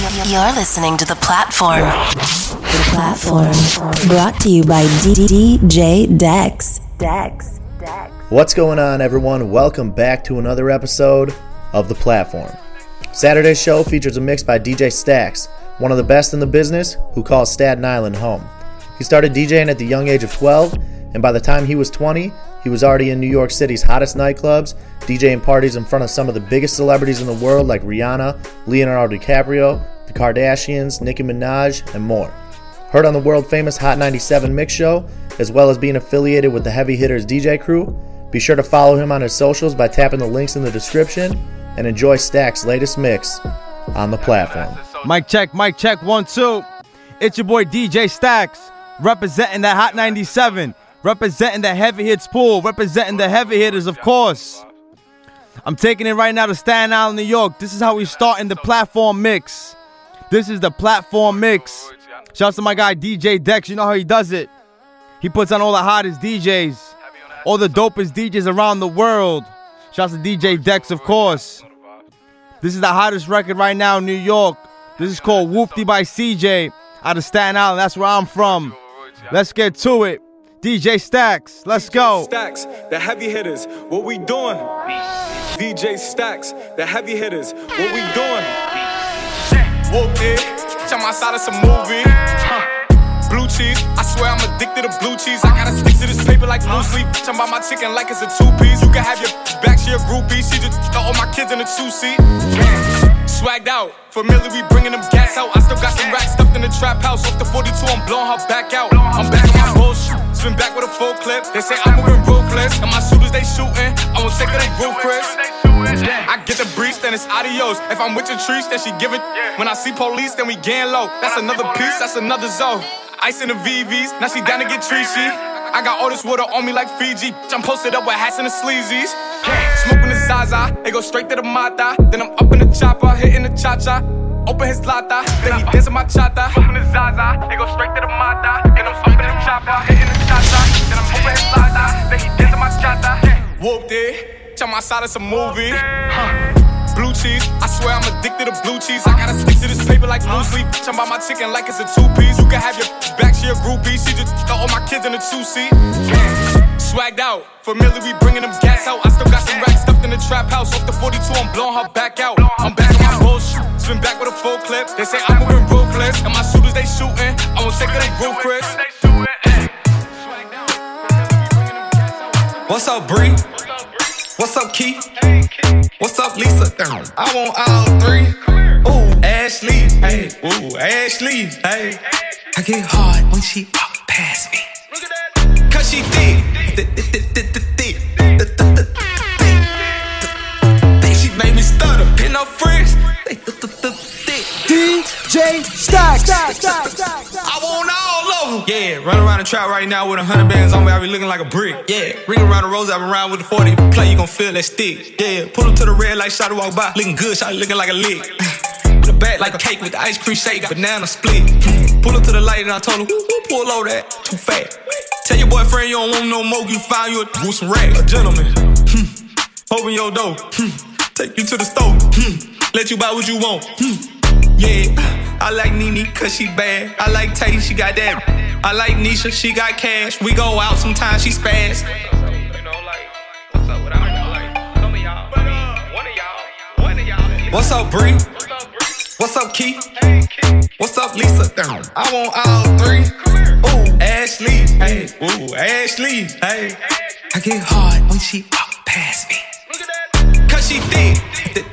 You're listening to The Platform. The Platform. Brought to you by DJ Dex. Dex. Dex. What's going on, everyone? Welcome back to another episode of The Platform. Saturday's show features a mix by DJ Stacks, one of the best in the business, who calls Staten Island home. He started DJing at the young age of 12, and by the time he was 20, he was already in New York City's hottest nightclubs, DJing parties in front of some of the biggest celebrities in the world like Rihanna, Leonardo DiCaprio, the Kardashians, Nicki Minaj, and more. Heard on the world famous Hot 97 Mix Show, as well as being affiliated with the Heavy Hitters DJ crew. Be sure to follow him on his socials by tapping the links in the description and enjoy Stack's latest mix on the platform. Mic check, mic check, one, two. It's your boy DJ Stacks, representing that Hot 97 representing the heavy hits pool, representing the heavy hitters, of course. I'm taking it right now to Staten Island, New York. This is how we start in the platform mix. This is the platform mix. Shouts to my guy DJ Dex. You know how he does it. He puts on all the hottest DJs, all the dopest DJs around the world. Shouts to DJ Dex, of course. This is the hottest record right now in New York. This is called Whoopty by CJ out of Staten Island. That's where I'm from. Let's get to it. DJ Stacks, let's go. Stacks, the heavy hitters, what we doing? DJ Stacks, the heavy hitters, what we doing? Whoopty, check my side of some movie. Blue cheese, I swear I'm addicted to blue cheese. I gotta stick to this paper like blue sleep. Talking about my chicken like it's a two piece. You can have your back, she a groupie. She just got all my kids in a two seat. Swagged out, familiar, we bringing them gas out. I still got some racks stuffed in the trap house. Off the 42, I'm blowing her back out. I'm back on my bullshit. Spin back with a full clip. They say I'm moving ruthless. And my shooters, they shooting. I won't take of they Chris. I get the breeze, then it's adios. If I'm with your trees, then she give it. When I see police, then we gang low. That's another piece, that's another zone. Ice in the VVs, now she down to get treachy. I got all this water on me like Fiji. I'm posted up with hats and the sleazies. Smoking the Zaza, it go straight to the Mata. Then I'm up in the chopper, hitting the cha cha. Open his lata, then he dancing my chata. Smoking the Zaza, it go straight to the Mata. Then I'm up in the chopper, hitting the cha cha. Then I'm open his lata, then he dancing my chata. Whoopty, check my side, it's a movie. Blue cheese, I swear I'm addicted to blue cheese. I gotta stick to this paper like blue sleep. Talking about my chicken like it's a two piece. You can have your back, she a groupie. She just got all my kids in a two seat. Swagged out, familiar, we bringing them gas out. I still got some racks stuffed in the trap house. Off the 42, I'm blowing her back out. I'm back on my bullshit, spin back with a full clip. They say I'm moving ruthless, and my shooters they shooting. I won't take of they Chris. What's up, Bree? What's up, Keith? What's up, Lisa? I want all three. Ooh, Ashley. Hey, ooh, Ashley. Hey. I get hard when she walk past me. Cause she thick. She made me stutter. Pin up friends. Yeah, run around the trap right now with a hundred bands on me. I be looking like a brick. Yeah, ring around the rose. I been around with the 40. Play, you gon' feel that stick. Yeah, pull up to the red light. Shot to walk by. Looking good. Shot looking like a lick. a back like a cake with the ice cream shake. Banana split. Pull up to the light and I told him, who, who pull over that? Too fat. Tell your boyfriend you don't want no more. You find you a some rag. A gentleman. Hmm. Open your door. Hmm. Take you to the store. Hmm. Let you buy what you want. Hmm. Yeah, I like Nene cause she bad. I like Tay, she got that. I like Nisha, she got cash. We go out sometimes, she spaz. What's up, Bree? What's up, Keith? What's up, Lisa? I want all three. Ooh, Ashley. Hey, ooh, Ashley. Hey. I get hard when she walk past me. Cause she thick.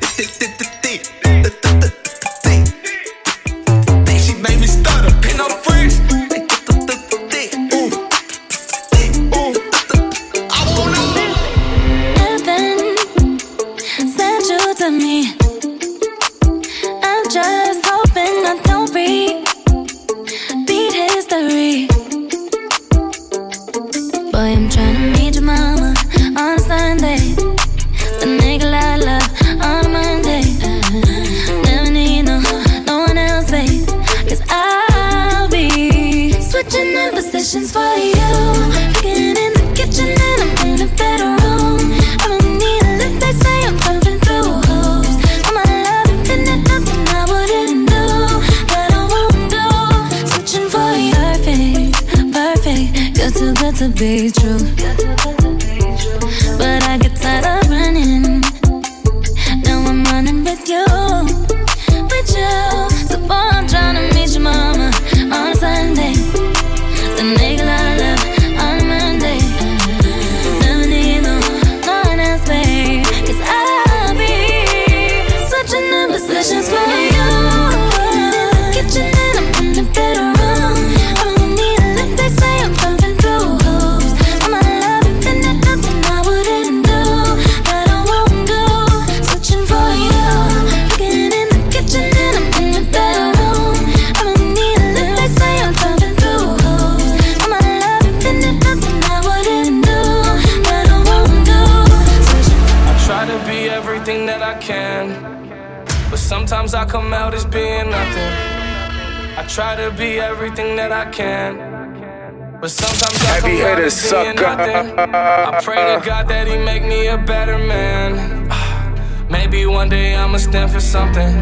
Nothing. I pray to God that He make me a better man. Maybe one day I'ma stand for something.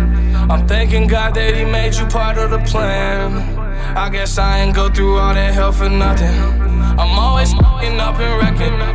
I'm thanking God that He made you part of the plan. I guess I ain't go through all that hell for nothing. I'm always fing up and wrecking.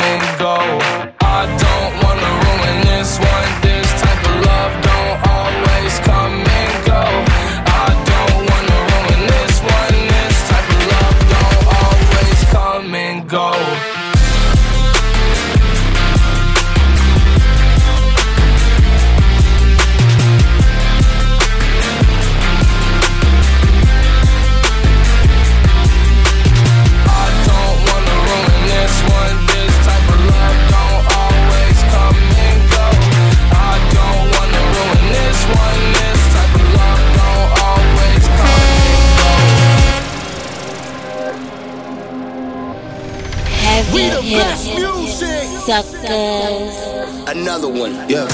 and go. Heavy hit suckers. Another one, yeah.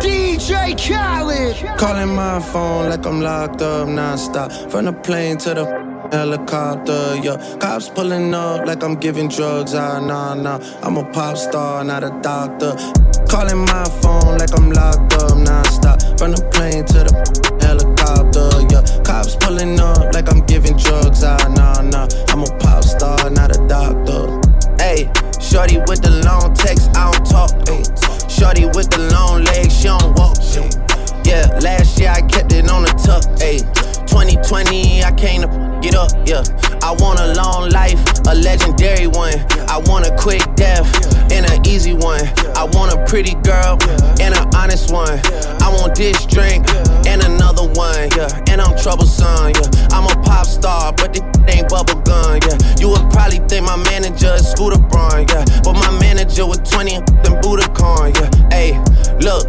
DJ Khaled. Calling my phone like I'm locked up nonstop. From the plane to the helicopter, yeah. Cops pulling up like I'm giving drugs. Ah, nah, nah. I'm a pop star, not a doctor. Calling my phone like I'm locked up nonstop. From the plane to the helicopter, yeah. Cops pulling up like I'm giving drugs. Ah, nah, nah. I'm a pop star, not a doctor. Hey, shorty with the long text, I don't talk. Ay. Shorty with the long legs, she don't walk. ay. Yeah, last year I kept it on the tuck. Ay. 2020, I came to get up. Yeah, I want a long life, a legendary one. I want a quick death and an easy one. I want a pretty girl and an honest one. I want this drink and another one. Yeah, and I'm troublesome. Yeah, I'm a pop star, but this ain't bubble gun. Yeah, you would probably think my manager is Scooter Braun. Yeah, but my manager with 20 and Budokan. Yeah, hey, look.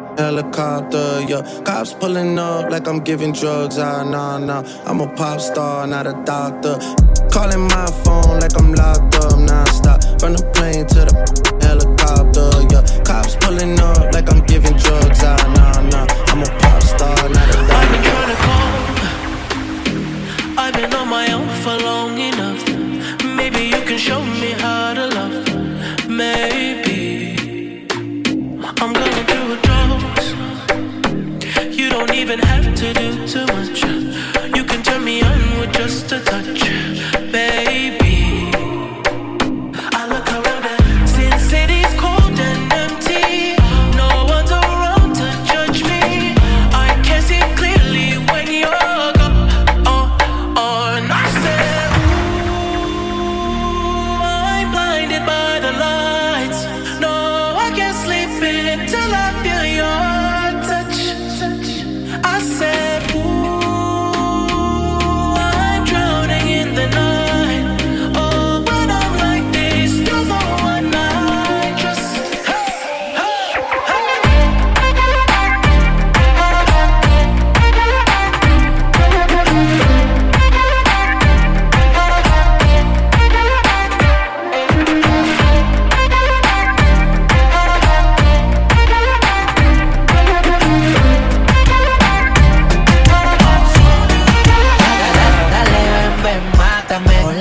helicopter, yeah. Cops pulling up like I'm giving drugs. Ah, nah, nah. I'm a pop star, not a doctor. Calling my phone like I'm locked up nonstop. From the plane to the helicopter, yeah. Cops pulling up like I'm giving drugs. Ah, nah, nah. I'm a pop star, not a I've been trying to call. I've been on my own for long enough. Maybe you can show me even have to do too much. You can turn me on with just a touch, baby.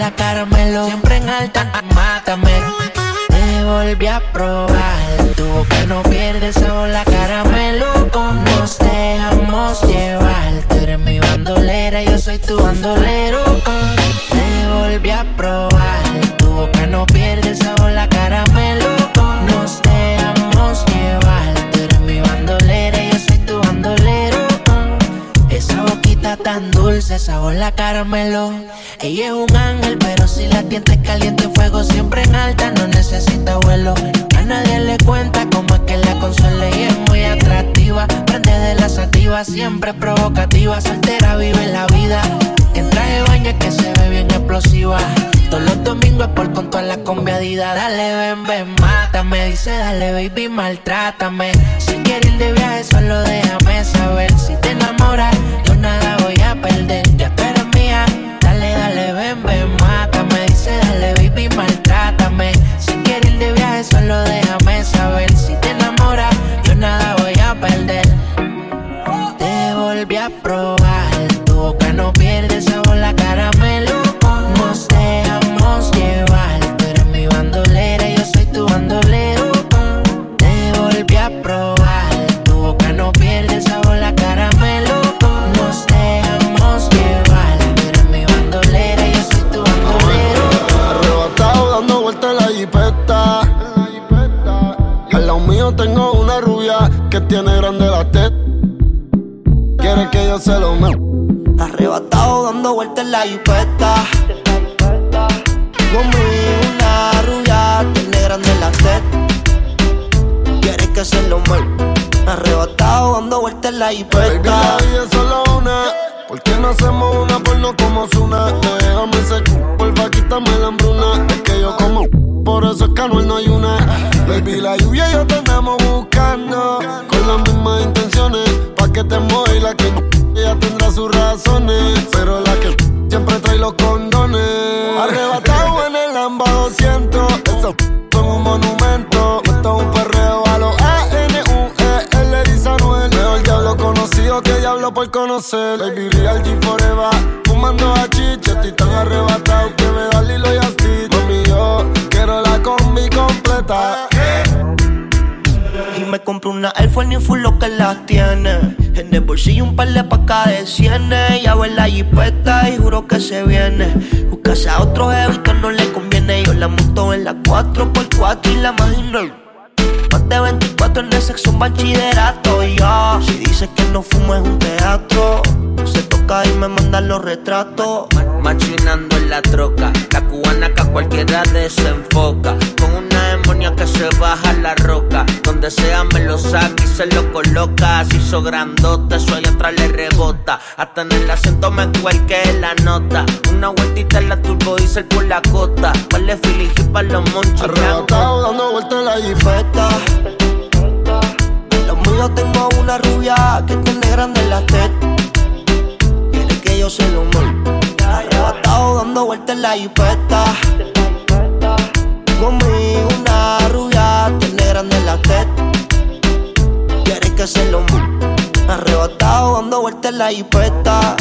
la caramelo, siempre en alta, mátame. Me volví a probar, tu boca no pierde el sabor, la caramelo. Con nos dejamos llevar, tú eres mi bandolera, yo soy tu bandolero. Me volví a probar, tu boca no pierde el sabor, tan dulce, sabor la caramelo. Ella es un ángel, pero si la tientes caliente, fuego siempre en alta, no necesita vuelo. A nadie le cuenta cómo es que la consuela y es muy atractiva. Prende de la sativa, siempre provocativa, soltera vive la vida. En traje baño que se ve bien explosiva. Todos los domingos por con toda la conviadida. Dale, ven, ven, mátame. Dice, dale, baby, maltrátame. Si quieres ir de viaje, solo déjame saber. Si te enamoras, nada voy a perder. Ya tú eres mía. Dale, dale, ven, ven, mátame. La que ella tendrá sus razones. Pero la que siempre trae los condones. Arrebatado en el Lamba 200. Esos son un monumento. Esto es un perreo a los dice Anuel. Mejor diablo conocido que diablo por conocer. Baby, real G forever. Fumando a chicha, estoy tan arrebatado que me da Lilo y Stitch. Mami, yo quiero la combi completa. Me compré una Air Force New Full lo que las tiene. En el bolsillo un par de pacas de cienes. Ya en la jipeta y juro que se viene. Buscase a otro jevito no le conviene. Yo la monto en la 4x4 y la imagino. Más de 24 en el sexo, un bachillerato. Y yo, si dices que no fumo es un teatro. Se toca y me mandan los retratos. Machinando en la troca, la cubana que a cualquiera desenfoca. Con una que se baja la roca. Donde sea me lo saca y se lo coloca. Se hizo grandote, eso atrás le rebota. Hasta en el acento me cuelque la nota. Una vueltita en la turbo diesel por la cota. Vale filigi pa' los monchos. Arrebatado dando vueltas en la jipeta. Los míos tengo una rubia que tiene grande la teta. Quiere que yo se lo mueva. Arrebatado dando vueltas en la jipeta. Conmigo una tiene grande la teta. Quiere que se lo. Arrebatado dando vueltas en la jipeta.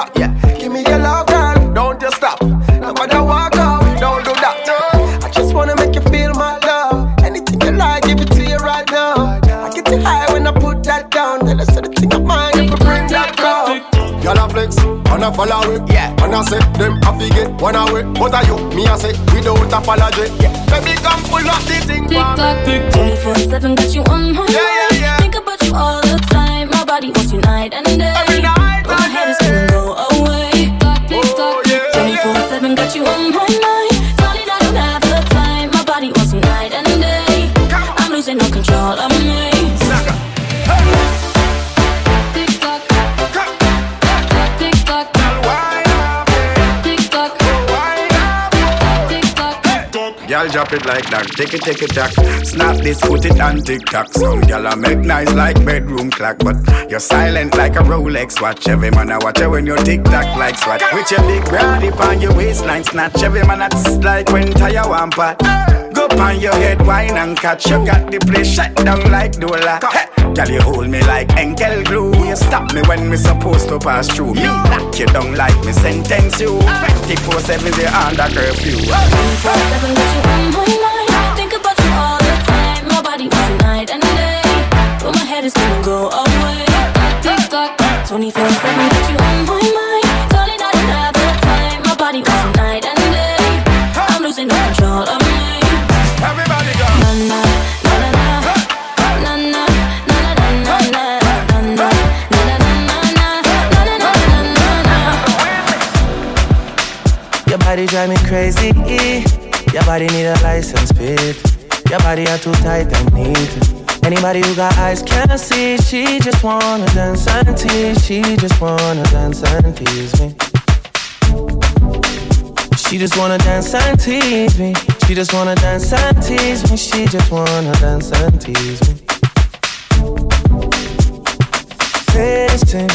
Round the track. Yeah, give me your love, girl. Don't you stop. No matter walk out, don't do that. I just wanna make you feel my love. Anything you like, give it to you right now. I get you high when I put that down. Then I say the thing of mine, if I bring that down. Y'all a flex, and I follow it. Yeah. And I say, them have to get one away. What are you, me I say, without apology. Yeah. Baby, come pull up the thing Tick for tock, me. 24 7 got you on my Yeah, yeah, mind. yeah. Think about you all the time. My body wants you night and day. Every night drop it like that, take it, take it, jack. Snap this, put it on TikTok. Some girl I make nice like bedroom clock, but you're silent like a Rolex watch. Every man I watch you when you tick tock like swat. With your big body on your waistline, snatch. Every man that's like when tire one pot. Go on your head, wine and catch. You got the place shut down like Dola. Hey, Girl, you hold me like Enkel glue. You stop me when me supposed to pass through. Me lock you down like me sentence you. Uh. 24-7 they under curfew. 24/7 got you on my mind. Think about you all the time. My body wants night and day. But my head is gonna go away. Tick tock, 24/7 got you body drive me crazy. Your body need a license plate. Your body are too tight and neat. Anybody who got eyes can see. She just wanna dance and tease. She just wanna dance and tease me. She just wanna dance and tease me. She just wanna dance and tease me. She just wanna dance and tease me. Listen,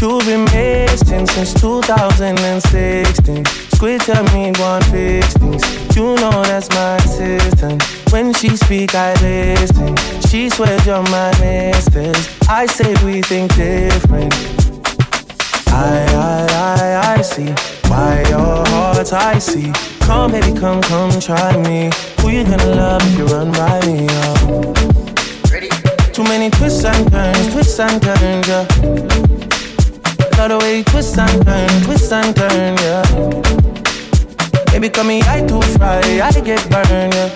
you've been missing since 2016. Squid tell me one fix things. You know that's my assistant. When she speak, I listen. She swears you're my mistress. I say we think different. I, I, I, I see why your heart's icy. Come, baby, come, come, try me. Who you gonna love if you run by me? Oh. Too many twists and turns, twists and turns, yeah. Love the way you twist and turn, twist and turn, yeah. Baby, call me I too fry, I get burned, yeah.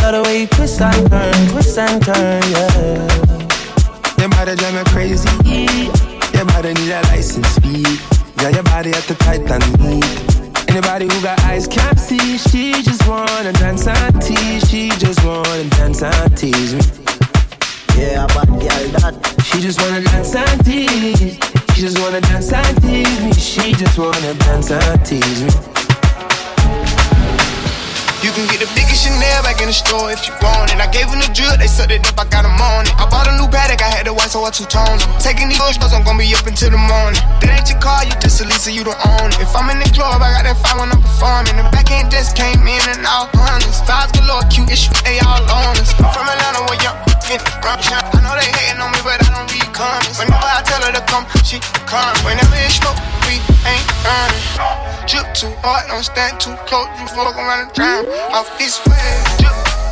Love the way you twist and turn, twist and turn, yeah. Your body drive me crazy. Your body need a license fee. Yeah, your body at the tight and neat. Anybody who got eyes can't see. She just wanna dance and tease. She just wanna dance and tease me. Yeah, bad girl that. She just wanna dance and tease. She just wanna dance and tease me. She just wanna dance and tease me. You can get the biggest Chanel back in the store if you want it. I gave them the drill, they sucked it up, I got them on it. I bought a new Patek, I had the white, so I two-toned. Taking these bush I'm gonna be up until the morning. That ain't your car, you just a Lisa, you don't own it. If I'm in the club, I got that fire when I'm performing. The back end just came in and all hundreds. Fives galore, cute issue, they all on us. From Atlanta, where young run shot. I know they hating on me, but I don't read comments. Whenever I tell her to come, she come. Whenever it's smoke, we ain't earning. Drip too hard, don't stand too close. You fuck around and drown off this way. Drip.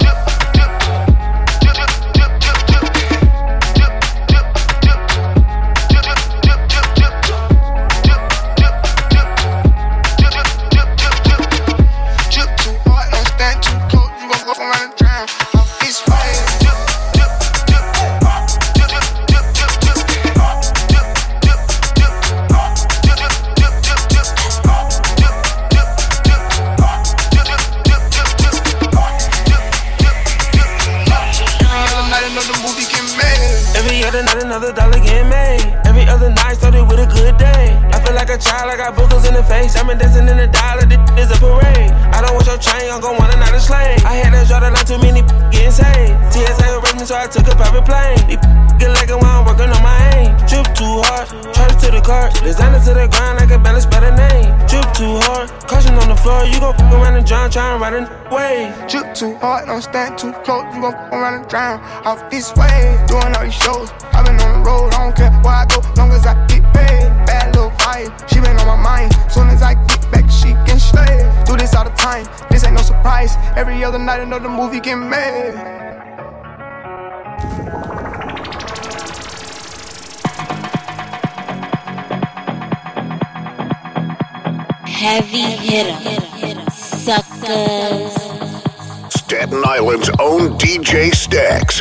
Around and drown, try and ride a way. Drip too hard, don't stand too close. You gon' fuck around and drown off this way. Doing all these shows, i been on the road, I don't care where I go, long as I get paid. Bad little vibe, she been on my mind. Soon as I get back, she can slay. Do this all the time, this ain't no surprise. Every other night, another movie get made. Heavy hitter, suckers. Staten Island's own DJ Stacks.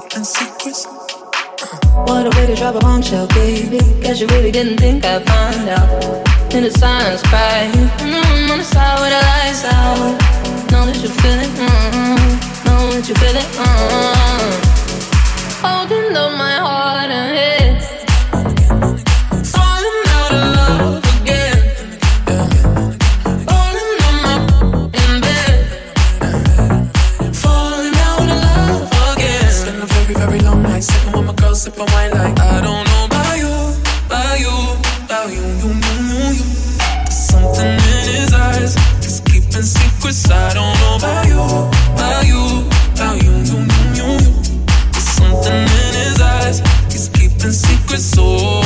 keeping secrets. What a way to drop a bombshell, baby. Guess you really didn't think I'd find out. In the silence, cry. Mm, on the side with the lights out. Know that you feel it. Mm, know that you feel it. Mm. Holding up my heart and head. Secrets. I don't know about you, about you, about you, you, you, you, you. There's something in his eyes. He's keeping secrets. Oh.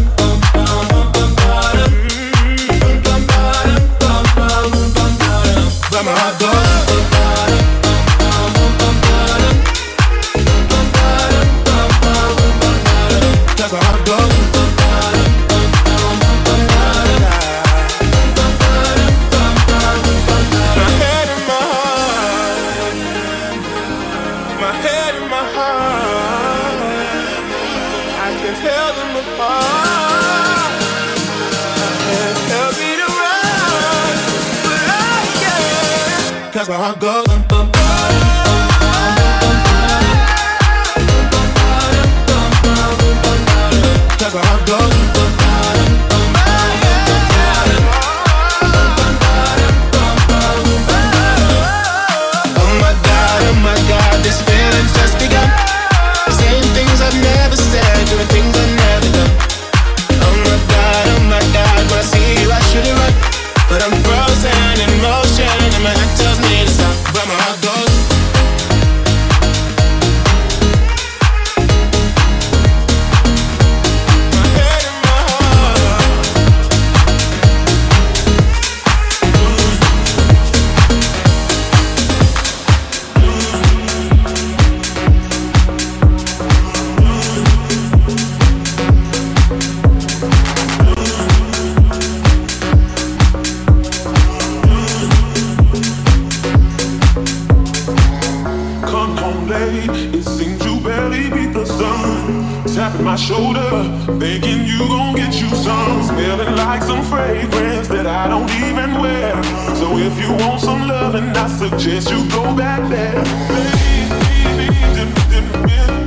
like some fragrance that I don't even wear. So if you want some loving, I suggest you go back there. Baby, baby,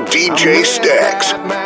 DJ Stacks.